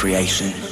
creation.